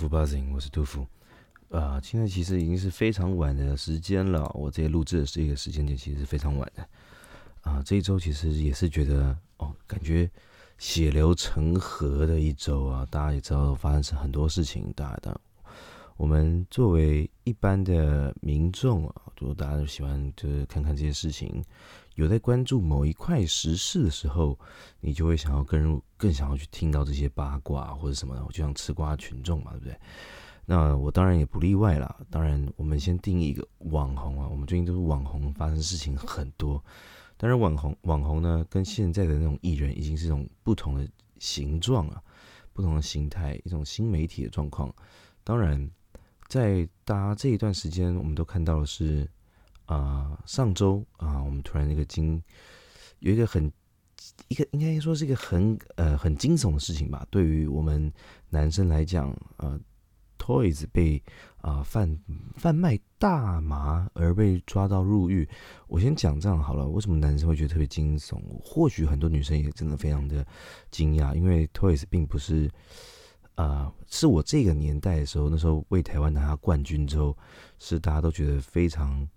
杜甫 buzzing，我是杜甫。啊，现在其实已经是非常晚的时间了。我这些录制的这个时间点其实是非常晚的。啊，这一周其实也是觉得哦，感觉血流成河的一周啊。大家也知道发生很多事情，大家的。我们作为一般的民众啊，如果大家都喜欢就是看看这些事情，有在关注某一块时事的时候，你就会想要更入，更想要去听到这些八卦或者什么的，就像吃瓜群众嘛，对不对？那我当然也不例外啦。当然，我们先定义一个网红啊，我们最近都是网红，发生事情很多。当然，网红网红呢，跟现在的那种艺人已经是一种不同的形状啊，不同的形态，一种新媒体的状况。当然。在大家这一段时间，我们都看到的是，啊，上周啊，我们突然那个惊，有一个很一个应该说是一个很呃很惊悚的事情吧。对于我们男生来讲，呃，Toys 被啊贩贩卖大麻而被抓到入狱。我先讲这样好了，为什么男生会觉得特别惊悚？或许很多女生也真的非常的惊讶，因为 Toys 并不是。啊，是我这个年代的时候，那时候为台湾拿下冠军之后，是大家都觉得非常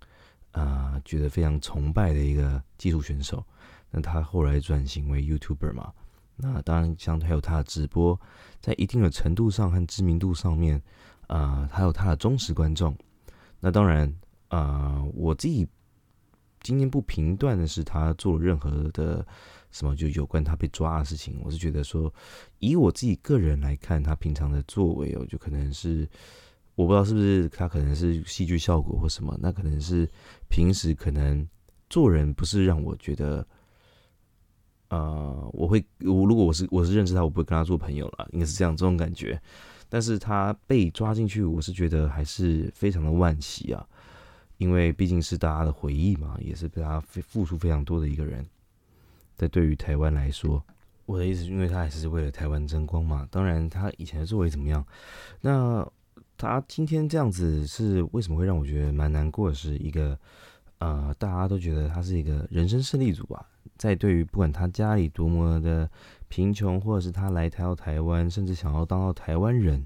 啊，觉得非常崇拜的一个技术选手。那他后来转型为 YouTuber 嘛，那当然像还有他的直播，在一定的程度上和知名度上面，啊，还有他的忠实观众。那当然啊，我自己今天不评断的是他做了任何的。什么就有关他被抓的事情，我是觉得说，以我自己个人来看，他平常的作为哦，就可能是我不知道是不是他可能是戏剧效果或什么，那可能是平时可能做人不是让我觉得，呃，我会我如果我是我是认识他，我不会跟他做朋友了，应该是这样这种感觉。但是他被抓进去，我是觉得还是非常的惋惜啊，因为毕竟是大家的回忆嘛，也是被他付出非常多的一个人。在对于台湾来说，我的意思是，因为他还是为了台湾争光嘛。当然，他以前的作为怎么样？那他今天这样子是为什么会让我觉得蛮难过？是一个，呃，大家都觉得他是一个人生胜利组啊。在对于不管他家里多么的贫穷，或者是他来台到台湾，甚至想要当到台湾人，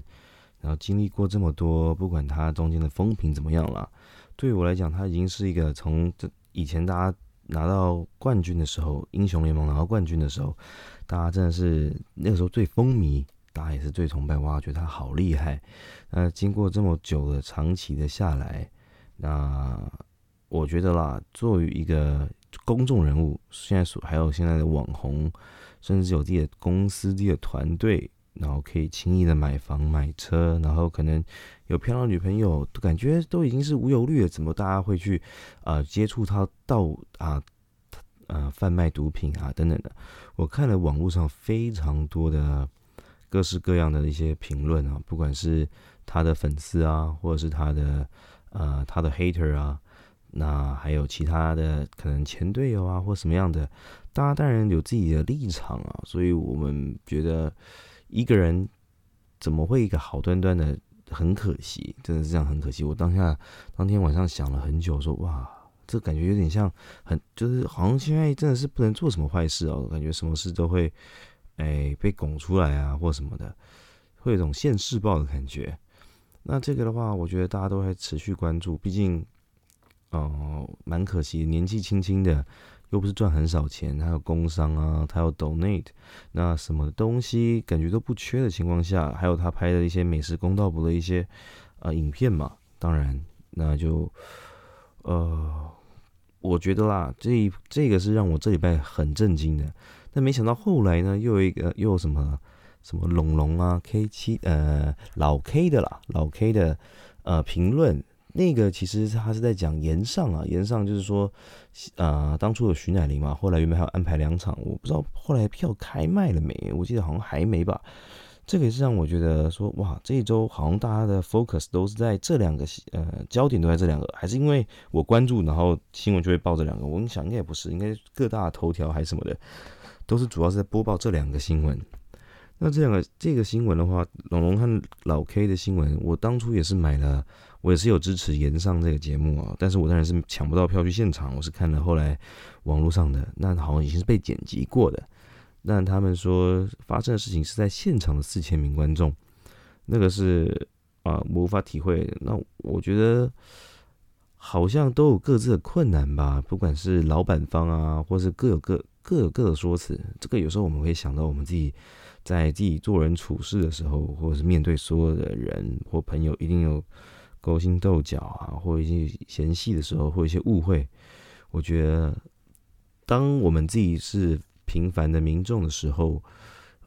然后经历过这么多，不管他中间的风评怎么样了，对于我来讲，他已经是一个从这以前大家。拿到冠军的时候，英雄联盟拿到冠军的时候，大家真的是那个时候最风靡，大家也是最崇拜，哇，觉得他好厉害。那经过这么久的长期的下来，那我觉得啦，作为一个公众人物，现在所还有现在的网红，甚至有自己的公司、自己的团队。然后可以轻易的买房买车，然后可能有漂亮女朋友，感觉都已经是无忧虑了。怎么大家会去啊接触他到啊呃贩卖毒品啊等等的？我看了网络上非常多的各式各样的一些评论啊，不管是他的粉丝啊，或者是他的呃他的 hater 啊，那还有其他的可能前队友啊或什么样的，大家当然有自己的立场啊，所以我们觉得。一个人怎么会一个好端端的？很可惜，真的是这样，很可惜。我当下当天晚上想了很久，说哇，这感觉有点像很，就是好像现在真的是不能做什么坏事哦，感觉什么事都会哎被拱出来啊，或什么的，会有一种现世报的感觉。那这个的话，我觉得大家都会持续关注，毕竟哦，蛮可惜，年纪轻轻的。又不是赚很少钱，还有工商啊，他要 donate，那什么东西感觉都不缺的情况下，还有他拍的一些美食公道部的一些啊影片嘛，当然那就呃，我觉得啦，这这个是让我这礼拜很震惊的。但没想到后来呢，又有一个又有什么什么龙龙啊 K 七呃老 K 的啦，老 K 的呃评论。那个其实他是在讲岩上啊，岩上就是说，呃，当初有徐乃麟嘛，后来原本还有安排两场，我不知道后来票开卖了没，我记得好像还没吧。这个也是让我觉得说，哇，这一周好像大家的 focus 都是在这两个，呃，焦点都在这两个，还是因为我关注，然后新闻就会报这两个。我想应该也不是，应该各大头条还是什么的，都是主要是在播报这两个新闻。那这两个这个新闻的话，龙龙和老 K 的新闻，我当初也是买了。我也是有支持延上这个节目啊，但是我当然是抢不到票去现场，我是看了后来网络上的，那好像已经是被剪辑过的。那他们说发生的事情是在现场的四千名观众，那个是啊，我无法体会。那我觉得好像都有各自的困难吧，不管是老板方啊，或是各有各各有各的说辞。这个有时候我们会想到我们自己在自己做人处事的时候，或者是面对所有的人或朋友，一定有勾心斗角啊，或一些嫌隙的时候，或一些误会。我觉得，当我们自己是平凡的民众的时候，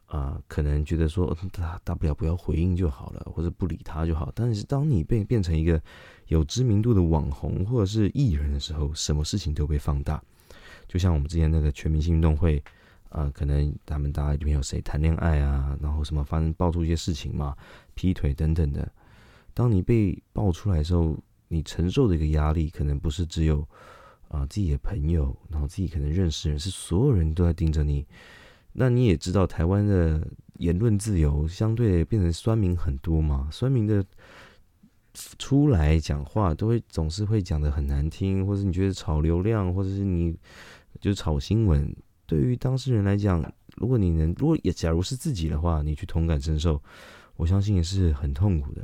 啊，可能觉得说大大不了不要回应就好了，或者不理他就好。但是当你被变成一个有知名度的网红或者是艺人的时候，什么事情都被放大。就像我们之前那个全明星运动会，啊，可能他们大家里面有谁谈恋爱啊，然后什么发生爆出一些事情嘛，劈腿等等的。当你被爆出来的时候，你承受的一个压力，可能不是只有。啊，自己的朋友，然后自己可能认识人，是所有人都在盯着你。那你也知道，台湾的言论自由相对变成酸民很多嘛？酸民的出来讲话，都会总是会讲的很难听，或者你觉得炒流量，或者是你就是炒新闻。对于当事人来讲，如果你能，如果也假如是自己的话，你去同感承受，我相信也是很痛苦的。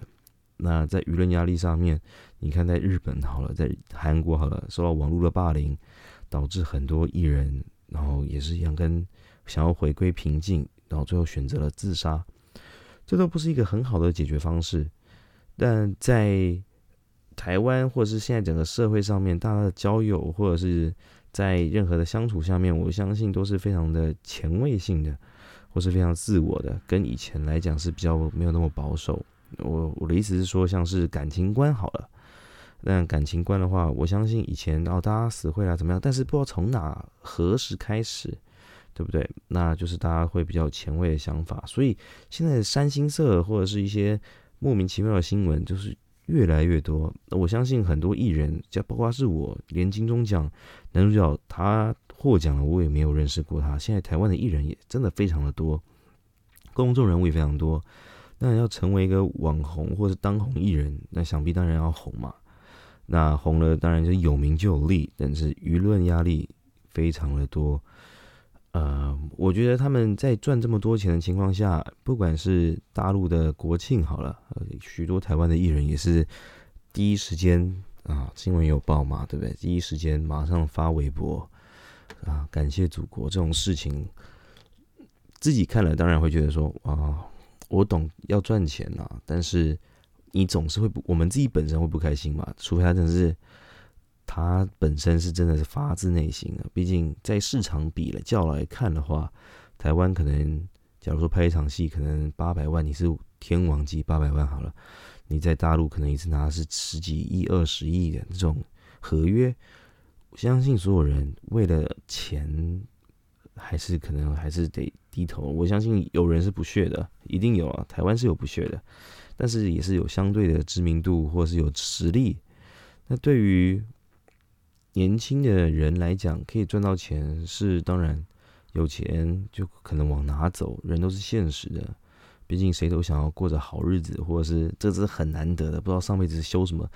那在舆论压力上面，你看在日本好了，在韩国好了，受到网络的霸凌，导致很多艺人，然后也是一样跟想要回归平静，然后最后选择了自杀，这都不是一个很好的解决方式。但在台湾或者是现在整个社会上面，大家的交友或者是在任何的相处下面，我相信都是非常的前卫性的，或是非常自我的，跟以前来讲是比较没有那么保守。我我的意思是说，像是感情观好了，那感情观的话，我相信以前哦，大家死会啦怎么样？但是不知道从哪何时开始，对不对？那就是大家会比较前卫的想法，所以现在的三星色或者是一些莫名其妙的新闻，就是越来越多。我相信很多艺人，就包括是我，连金钟奖男主角他获奖了，我也没有认识过他。现在台湾的艺人也真的非常的多，公众人物也非常多。那要成为一个网红或是当红艺人，那想必当然要红嘛。那红了，当然就有名就有利，但是舆论压力非常的多。呃，我觉得他们在赚这么多钱的情况下，不管是大陆的国庆好了，许多台湾的艺人也是第一时间啊，新闻有报嘛，对不对？第一时间马上发微博啊，感谢祖国这种事情，自己看了当然会觉得说啊。我懂要赚钱呐，但是你总是会不，我们自己本身会不开心嘛？除非他真的是他本身是真的是发自内心的。毕竟在市场比了较来看的话，台湾可能假如说拍一场戏，可能八百万，你是天王级八百万好了。你在大陆可能一次拿是十几亿、二十亿的这种合约，我相信所有人为了钱。还是可能还是得低头，我相信有人是不屑的，一定有啊。台湾是有不屑的，但是也是有相对的知名度或是有实力。那对于年轻的人来讲，可以赚到钱是当然，有钱就可能往哪走，人都是现实的。毕竟谁都想要过着好日子，或者是这是很难得的。不知道上辈子修什么，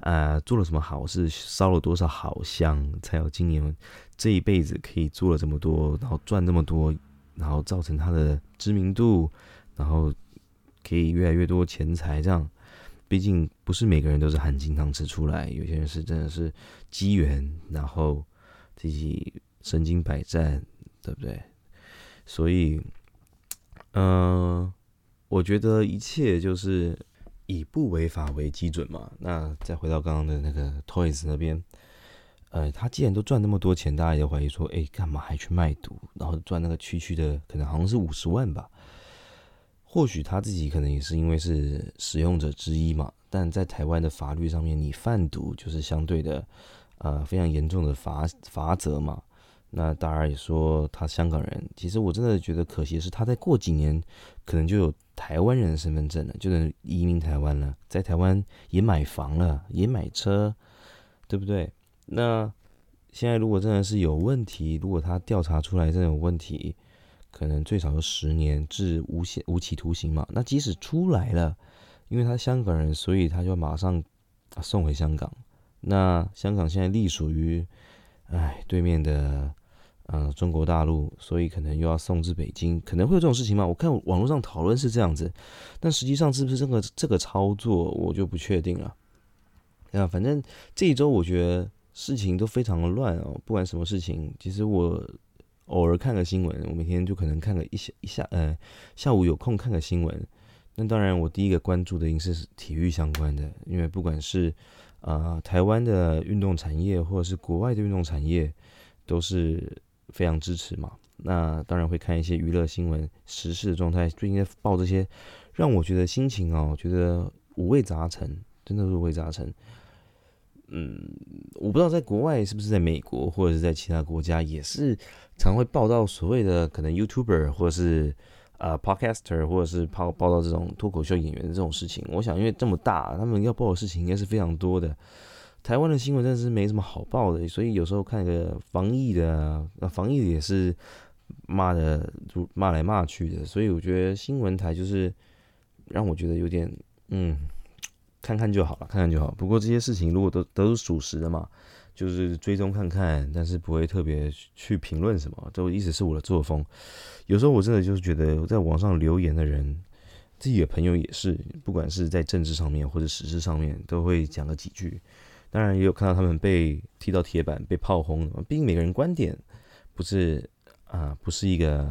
呃，做了什么好事，烧了多少好香，才有今年这一辈子可以做了这么多，然后赚那么多，然后造成他的知名度，然后可以越来越多钱财。这样，毕竟不是每个人都是含金汤匙出来，有些人是真的是机缘，然后自己身经百战，对不对？所以，嗯。我觉得一切就是以不违法为基准嘛。那再回到刚刚的那个 Toys 那边，呃，他既然都赚那么多钱，大家也怀疑说，哎，干嘛还去卖毒？然后赚那个区区的，可能好像是五十万吧。或许他自己可能也是因为是使用者之一嘛。但在台湾的法律上面，你贩毒就是相对的，呃，非常严重的罚罚则嘛。那当然也说他香港人，其实我真的觉得可惜是，他再过几年可能就有台湾人的身份证了，就能移民台湾了，在台湾也买房了，也买车，对不对？那现在如果真的是有问题，如果他调查出来真的有问题，可能最少有十年至无限无期徒刑嘛。那即使出来了，因为他香港人，所以他就马上送回香港。那香港现在隶属于，哎，对面的。呃中国大陆，所以可能又要送至北京，可能会有这种事情吗？我看网络上讨论是这样子，但实际上是不是这个这个操作，我就不确定了。啊，反正这一周我觉得事情都非常的乱哦，不管什么事情，其实我偶尔看个新闻，我每天就可能看个一下一下，呃，下午有空看个新闻。那当然，我第一个关注的应该是体育相关的，因为不管是啊台湾的运动产业，或者是国外的运动产业，都是非常支持嘛。那当然会看一些娱乐新闻、时事的状态，最近在报这些，让我觉得心情哦，觉得五味杂陈，真的是五味杂陈。嗯，我不知道在国外是不是在美国或者是在其他国家也是常会报道所谓的可能 YouTuber 或者是啊 Podcaster 或者是报报道这种脱口秀演员的这种事情。我想因为这么大，他们要报的事情应该是非常多的。台湾的新闻真的是没什么好报的，所以有时候看一个防疫的，防疫的也是骂的骂来骂去的。所以我觉得新闻台就是让我觉得有点嗯。看看就好了，看看就好。不过这些事情如果都都是属实的嘛，就是追踪看看，但是不会特别去评论什么。都一直是我的作风。有时候我真的就是觉得，在网上留言的人，自己的朋友也是，不管是在政治上面或者时事上面，都会讲个几句。当然也有看到他们被踢到铁板、被炮轰。毕竟每个人观点不是啊，不是一个。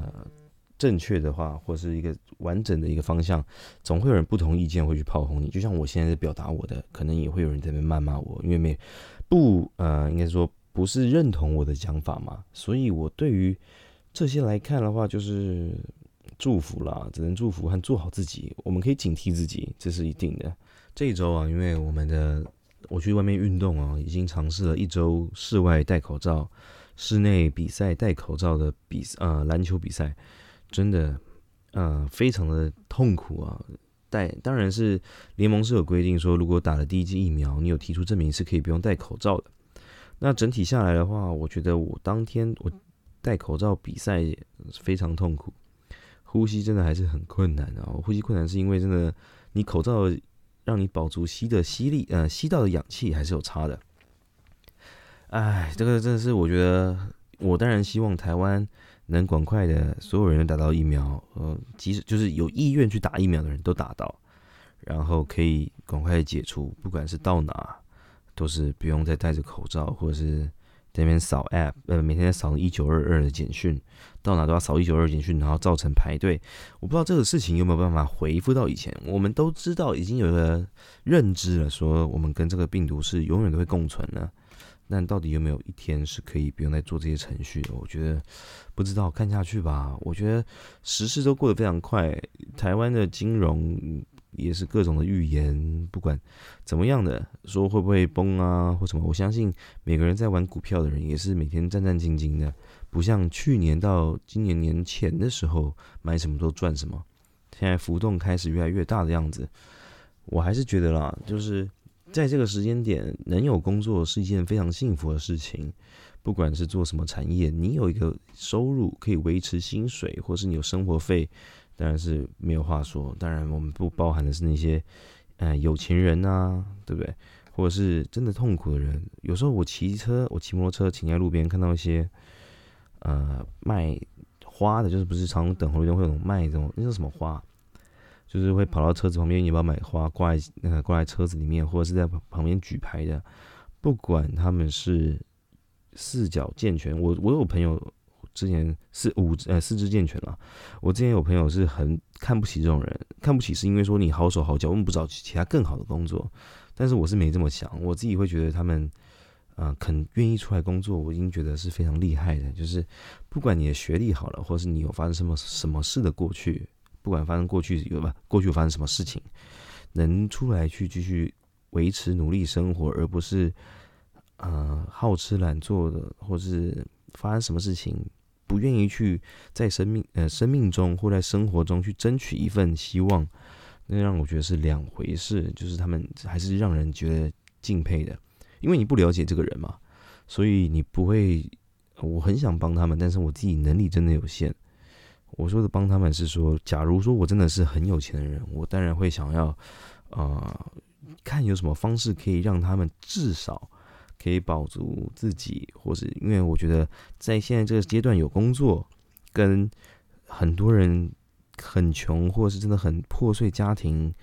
正确的话，或是一个完整的一个方向，总会有人不同意见会去炮轰你。就像我现在在表达我的，可能也会有人在那边谩骂我，因为没不呃，应该说不是认同我的讲法嘛。所以我对于这些来看的话，就是祝福啦，只能祝福和做好自己。我们可以警惕自己，这是一定的。这一周啊，因为我们的我去外面运动啊，已经尝试了一周室外戴口罩、室内比赛戴口罩的比呃篮球比赛。真的，呃，非常的痛苦啊！戴当然是联盟是有规定说，如果打了第一剂疫苗，你有提出证明是可以不用戴口罩的。那整体下来的话，我觉得我当天我戴口罩比赛非常痛苦，呼吸真的还是很困难啊！呼吸困难是因为真的，你口罩让你保足吸的吸力，呃，吸到的氧气还是有差的。哎，这个真的是我觉得，我当然希望台湾。能赶快的，所有人打到疫苗，呃，即使就是有意愿去打疫苗的人都打到，然后可以赶快解除，不管是到哪，都是不用再戴着口罩，或者是在那边扫 app，呃，每天扫一九二二的简讯，到哪都要扫一九二简讯，然后造成排队。我不知道这个事情有没有办法回复到以前。我们都知道已经有了认知了，说我们跟这个病毒是永远都会共存的。那到底有没有一天是可以不用再做这些程序的？我觉得不知道，看下去吧。我觉得时事都过得非常快，台湾的金融也是各种的预言，不管怎么样的，说会不会崩啊或什么。我相信每个人在玩股票的人也是每天战战兢兢的，不像去年到今年年前的时候买什么都赚什么。现在浮动开始越来越大的样子，我还是觉得啦，就是。在这个时间点，能有工作是一件非常幸福的事情。不管是做什么产业，你有一个收入可以维持薪水，或是你有生活费，当然是没有话说。当然，我们不包含的是那些，嗯，有钱人呐，对不对？或者是真的痛苦的人。有时候我骑车，我骑摩托车停在路边，看到一些，呃，卖花的，就是不是常等红绿灯会有卖这种那叫什么花？就是会跑到车子旁边，你把买花挂在那个挂在车子里面，或者是在旁边举牌的，不管他们是四脚健全，我我有朋友之前是五呃四肢健全了，我之前有朋友是很看不起这种人，看不起是因为说你好手好脚，我们不找其他更好的工作，但是我是没这么想，我自己会觉得他们啊肯愿意出来工作，我已经觉得是非常厉害的，就是不管你的学历好了，或是你有发生什么什么事的过去。不管发生过去有吧，过去发生什么事情，能出来去继续维持努力生活，而不是呃好吃懒做的，或是发生什么事情不愿意去在生命呃生命中或在生活中去争取一份希望，那让我觉得是两回事。就是他们还是让人觉得敬佩的，因为你不了解这个人嘛，所以你不会。我很想帮他们，但是我自己能力真的有限。我说的帮他们是说，假如说我真的是很有钱的人，我当然会想要，呃，看有什么方式可以让他们至少可以保足自己，或是因为我觉得在现在这个阶段有工作，跟很多人很穷或是真的很破碎家庭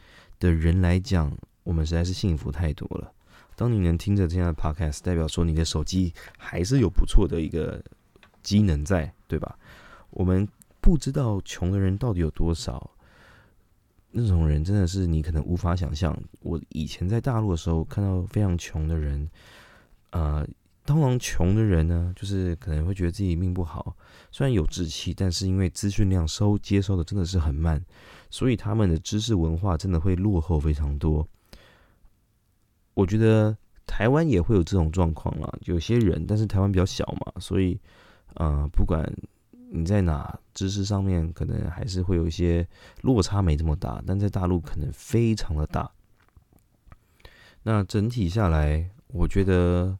的人来讲，我们实在是幸福太多了。当你能听着这样的 podcast，代表说你的手机还是有不错的一个机能在，对吧？我们不知道穷的人到底有多少，那种人真的是你可能无法想象。我以前在大陆的时候看到非常穷的人，呃，通常穷的人呢，就是可能会觉得自己命不好，虽然有志气，但是因为资讯量收接收的真的是很慢，所以他们的知识文化真的会落后非常多。我觉得台湾也会有这种状况啊，有些人，但是台湾比较小嘛，所以，呃，不管你在哪，知识上面可能还是会有一些落差，没这么大，但在大陆可能非常的大。那整体下来，我觉得，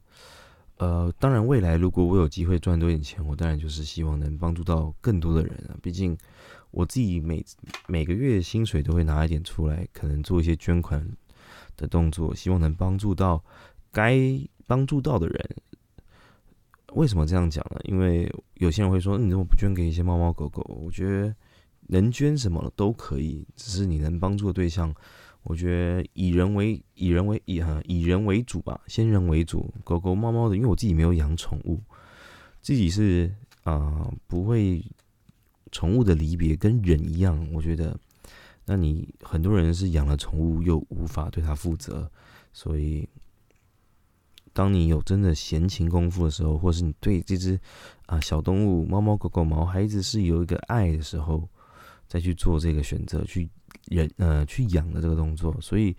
呃，当然未来如果我有机会赚多点钱，我当然就是希望能帮助到更多的人啊。毕竟我自己每每个月薪水都会拿一点出来，可能做一些捐款。的动作，希望能帮助到该帮助到的人。为什么这样讲呢？因为有些人会说：“你怎么不捐给一些猫猫狗狗？”我觉得能捐什么都可以，只是你能帮助的对象，我觉得以人为以人为以哈以人为主吧，先人为主。狗狗、猫猫的，因为我自己没有养宠物，自己是啊，不会宠物的离别跟人一样，我觉得。那你很多人是养了宠物又无法对它负责，所以当你有真的闲情功夫的时候，或是你对这只啊小动物猫猫狗狗毛孩子是有一个爱的时候，再去做这个选择，去人呃去养的这个动作。所以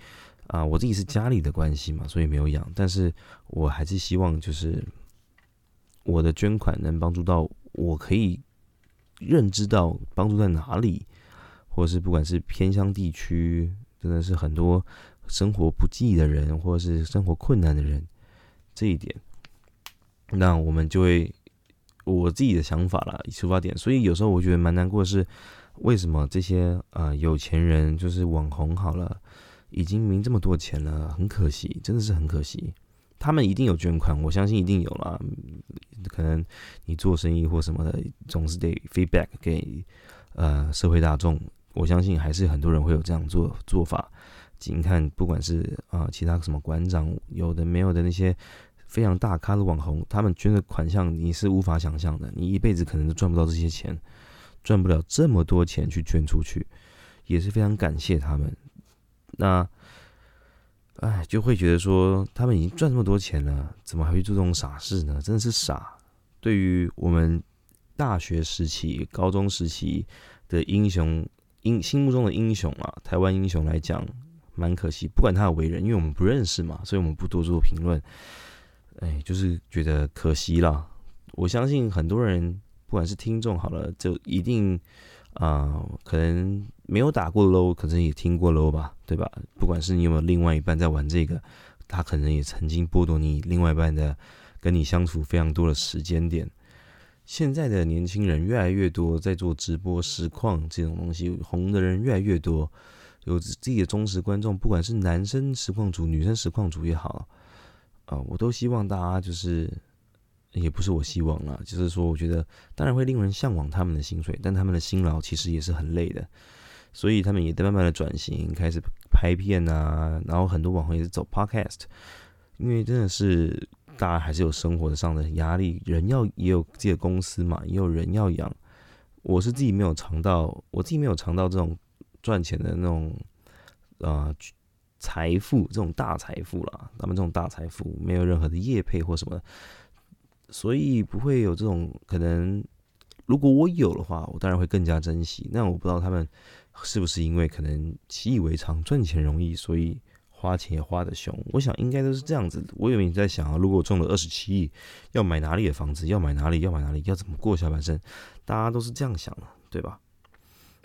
啊，我自己是家里的关系嘛，所以没有养，但是我还是希望就是我的捐款能帮助到我可以认知到帮助在哪里。或者是不管是偏乡地区，真的是很多生活不济的人，或者是生活困难的人，这一点，那我们就会我自己的想法啦，出发点。所以有时候我觉得蛮难过的是，为什么这些啊有钱人就是网红好了，已经赢这么多钱了，很可惜，真的是很可惜。他们一定有捐款，我相信一定有啦。可能你做生意或什么的，总是得 feedback 给呃社会大众。我相信还是很多人会有这样做做法。仅看不管是啊其他什么馆长，有的没有的那些非常大咖的网红，他们捐的款项你是无法想象的。你一辈子可能都赚不到这些钱，赚不了这么多钱去捐出去，也是非常感谢他们。那哎，就会觉得说他们已经赚这么多钱了，怎么还会做这种傻事呢？真的是傻。对于我们大学时期、高中时期的英雄。英心目中的英雄啊，台湾英雄来讲，蛮可惜。不管他的为人，因为我们不认识嘛，所以我们不多做评论。哎，就是觉得可惜了。我相信很多人，不管是听众好了，就一定啊，可能没有打过 low，可能也听过 low 吧，对吧？不管是你有没有另外一半在玩这个，他可能也曾经剥夺你另外一半的跟你相处非常多的时间点。现在的年轻人越来越多在做直播实况这种东西，红的人越来越多，有自己的忠实观众，不管是男生实况主、女生实况主也好，啊，我都希望大家就是，也不是我希望啦，就是说，我觉得当然会令人向往他们的薪水，但他们的辛劳其实也是很累的，所以他们也在慢慢的转型，开始拍片啊，然后很多网红也是走 podcast，因为真的是。大家还是有生活上的压力，人要也有自己的公司嘛，也有人要养。我是自己没有尝到，我自己没有尝到这种赚钱的那种啊财富，这种大财富啦。他们这种大财富没有任何的业配或什么，所以不会有这种可能。如果我有的话，我当然会更加珍惜。那我不知道他们是不是因为可能习以为常，赚钱容易，所以。花钱也花的凶，我想应该都是这样子。我以为你在想啊，如果我中了二十七亿，要买哪里的房子？要买哪里？要买哪里？要怎么过下半生？大家都是这样想的，对吧？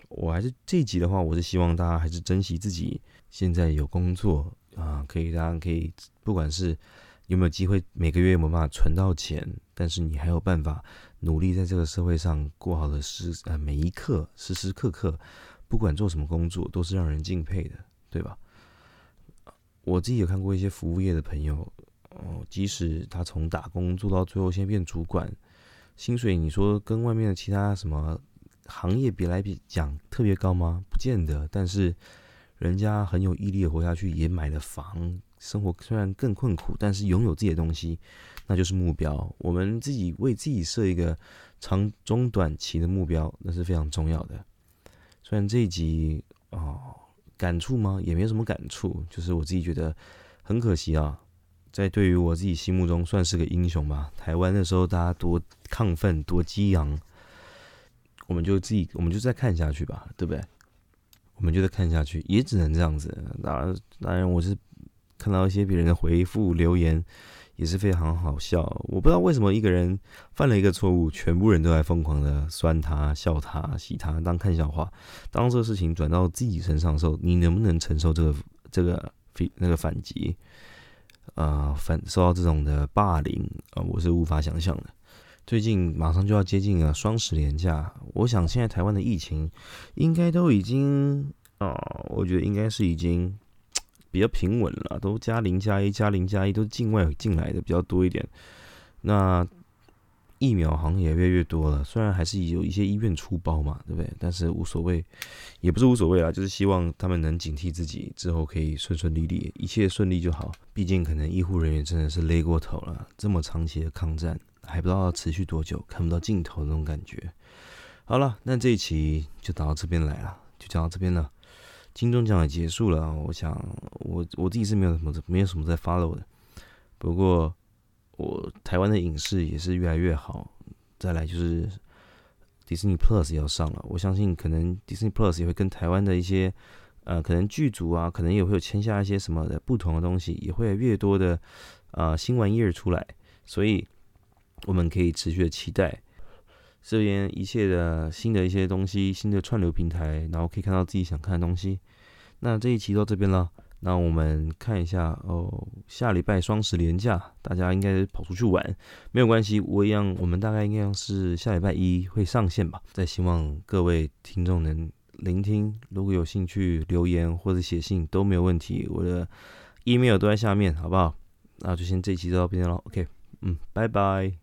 我还是这一集的话，我是希望大家还是珍惜自己现在有工作啊，可以大家可以不管是有没有机会，每个月有没有办法存到钱，但是你还有办法努力在这个社会上过好的时呃每一刻时时刻刻，不管做什么工作都是让人敬佩的，对吧？我自己有看过一些服务业的朋友，哦，即使他从打工做到最后先变主管，薪水你说跟外面的其他什么行业比来比讲特别高吗？不见得。但是人家很有毅力的活下去，也买了房，生活 虽然更困苦，但是拥有自己的东西，那就是目标。我们自己为自己设一个长中短期的目标，那是非常重要的。虽然这一集哦，感触吗？也没有什么感触，就是我自己觉得很可惜啊。在对于我自己心目中算是个英雄吧。台湾的时候大家多亢奋，多激昂，我们就自己，我们就再看下去吧，对不对？我们就再看下去，也只能这样子。当然，当然，我是看到一些别人的回复留言，也是非常好笑。我不知道为什么一个人犯了一个错误，全部人都在疯狂的酸他、笑他、喜他，当看笑话。当这个事情转到自己身上的时候，你能不能承受这个这个那个反击？呃，反受到这种的霸凌啊，我是无法想象的。最近马上就要接近了双十连假，我想现在台湾的疫情应该都已经啊，我觉得应该是已经比较平稳了，都加零加一加零加一，都境外进来的比较多一点。那疫苗好像也越来越多了，虽然还是有一些医院出包嘛，对不对？但是无所谓，也不是无所谓啊，就是希望他们能警惕自己，之后可以顺顺利利，一切顺利就好。毕竟可能医护人员真的是累过头了，这么长期的抗战，还不知道持续多久，看不到尽头那种感觉。好了，那这一期就到这边来了，就讲到这边了。金钟奖也结束了，我想我我自己是没有什么没有什么在 follow 的，不过。我台湾的影视也是越来越好，再来就是 Disney Plus 要上了，我相信可能 Disney Plus 也会跟台湾的一些呃可能剧组啊，可能也会有签下一些什么的不同的东西，也会有越多的呃新玩意儿出来，所以我们可以持续的期待这边一切的新的一些东西，新的串流平台，然后可以看到自己想看的东西。那这一期到这边了。那我们看一下哦，下礼拜双十连假，大家应该跑出去玩，没有关系，我一样，我们大概应该是下礼拜一会上线吧。再希望各位听众能聆听，如果有兴趣留言或者写信都没有问题，我的 email 都在下面，好不好？那就先这一期到这边了，OK，嗯，拜拜。